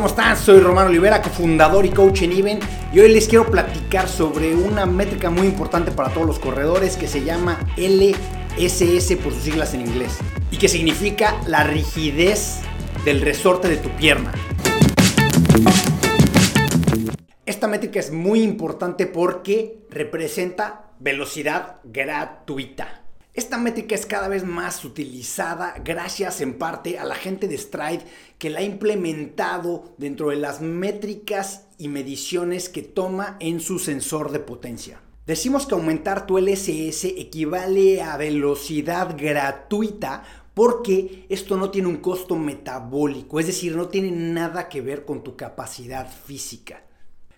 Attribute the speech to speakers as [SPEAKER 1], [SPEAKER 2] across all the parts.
[SPEAKER 1] ¿Cómo están? Soy Romano Olivera, cofundador y coach en Even y hoy les quiero platicar sobre una métrica muy importante para todos los corredores que se llama LSS por sus siglas en inglés y que significa la rigidez del resorte de tu pierna. Esta métrica es muy importante porque representa velocidad gratuita. Esta métrica es cada vez más utilizada gracias en parte a la gente de Stride que la ha implementado dentro de las métricas y mediciones que toma en su sensor de potencia. Decimos que aumentar tu LSS equivale a velocidad gratuita porque esto no tiene un costo metabólico, es decir, no tiene nada que ver con tu capacidad física.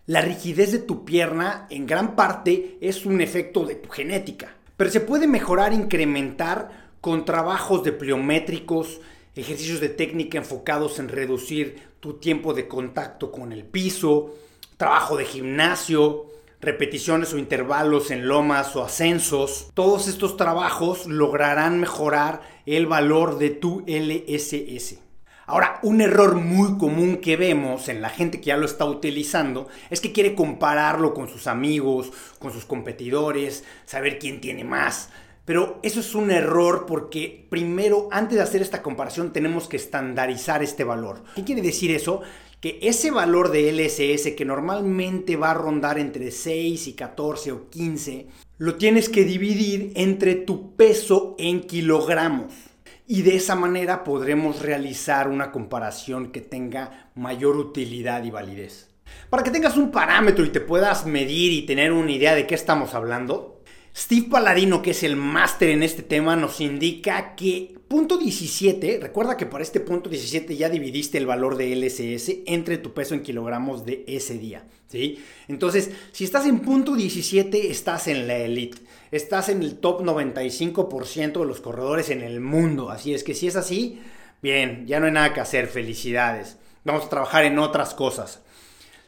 [SPEAKER 1] La rigidez de tu pierna en gran parte es un efecto de tu genética. Pero se puede mejorar, incrementar con trabajos de pliométricos, ejercicios de técnica enfocados en reducir tu tiempo de contacto con el piso, trabajo de gimnasio, repeticiones o intervalos en lomas o ascensos. Todos estos trabajos lograrán mejorar el valor de tu LSS. Ahora, un error muy común que vemos en la gente que ya lo está utilizando es que quiere compararlo con sus amigos, con sus competidores, saber quién tiene más. Pero eso es un error porque primero, antes de hacer esta comparación, tenemos que estandarizar este valor. ¿Qué quiere decir eso? Que ese valor de LSS que normalmente va a rondar entre 6 y 14 o 15, lo tienes que dividir entre tu peso en kilogramos y de esa manera podremos realizar una comparación que tenga mayor utilidad y validez. Para que tengas un parámetro y te puedas medir y tener una idea de qué estamos hablando, Steve Paladino, que es el máster en este tema, nos indica que punto 17, recuerda que para este punto 17 ya dividiste el valor de LSS entre tu peso en kilogramos de ese día, ¿sí? Entonces, si estás en punto 17, estás en la elite, estás en el top 95% de los corredores en el mundo, así es que si es así, bien, ya no hay nada que hacer, felicidades. Vamos a trabajar en otras cosas.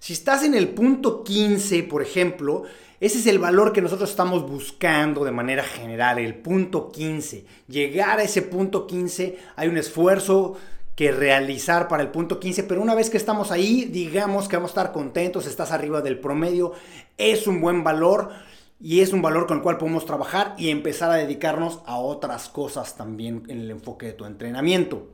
[SPEAKER 1] Si estás en el punto 15, por ejemplo, ese es el valor que nosotros estamos buscando de manera general, el punto 15. Llegar a ese punto 15 hay un esfuerzo que realizar para el punto 15, pero una vez que estamos ahí, digamos que vamos a estar contentos, estás arriba del promedio, es un buen valor y es un valor con el cual podemos trabajar y empezar a dedicarnos a otras cosas también en el enfoque de tu entrenamiento.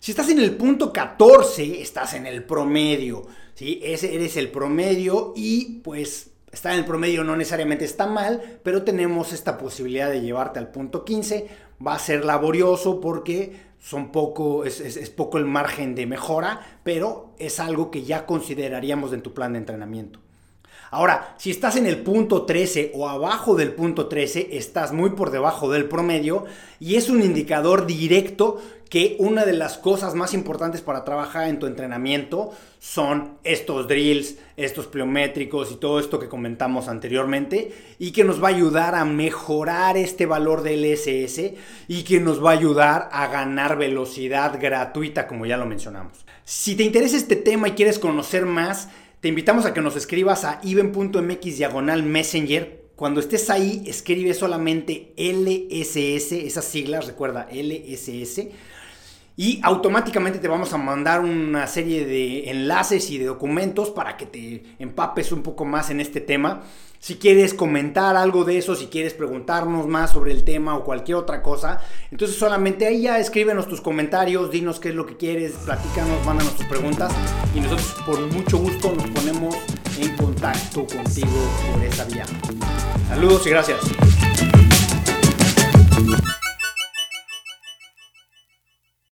[SPEAKER 1] Si estás en el punto 14, estás en el promedio, ¿sí? Ese eres el promedio y pues Estar en el promedio no necesariamente está mal, pero tenemos esta posibilidad de llevarte al punto 15. Va a ser laborioso porque son poco, es, es, poco el margen de mejora, pero es algo que ya consideraríamos en tu plan de entrenamiento. Ahora, si estás en el punto 13 o abajo del punto 13, estás muy por debajo del promedio y es un indicador directo que una de las cosas más importantes para trabajar en tu entrenamiento son estos drills, estos pliométricos y todo esto que comentamos anteriormente y que nos va a ayudar a mejorar este valor del SS y que nos va a ayudar a ganar velocidad gratuita como ya lo mencionamos. Si te interesa este tema y quieres conocer más, te invitamos a que nos escribas a even.mx diagonal messenger. Cuando estés ahí, escribe solamente LSS, esas siglas, recuerda, LSS. Y automáticamente te vamos a mandar una serie de enlaces y de documentos para que te empapes un poco más en este tema. Si quieres comentar algo de eso, si quieres preguntarnos más sobre el tema o cualquier otra cosa, entonces solamente ahí ya escríbenos tus comentarios, dinos qué es lo que quieres, platícanos, mándanos tus preguntas y nosotros por mucho gusto nos ponemos en contacto contigo por esa vía. Saludos y gracias.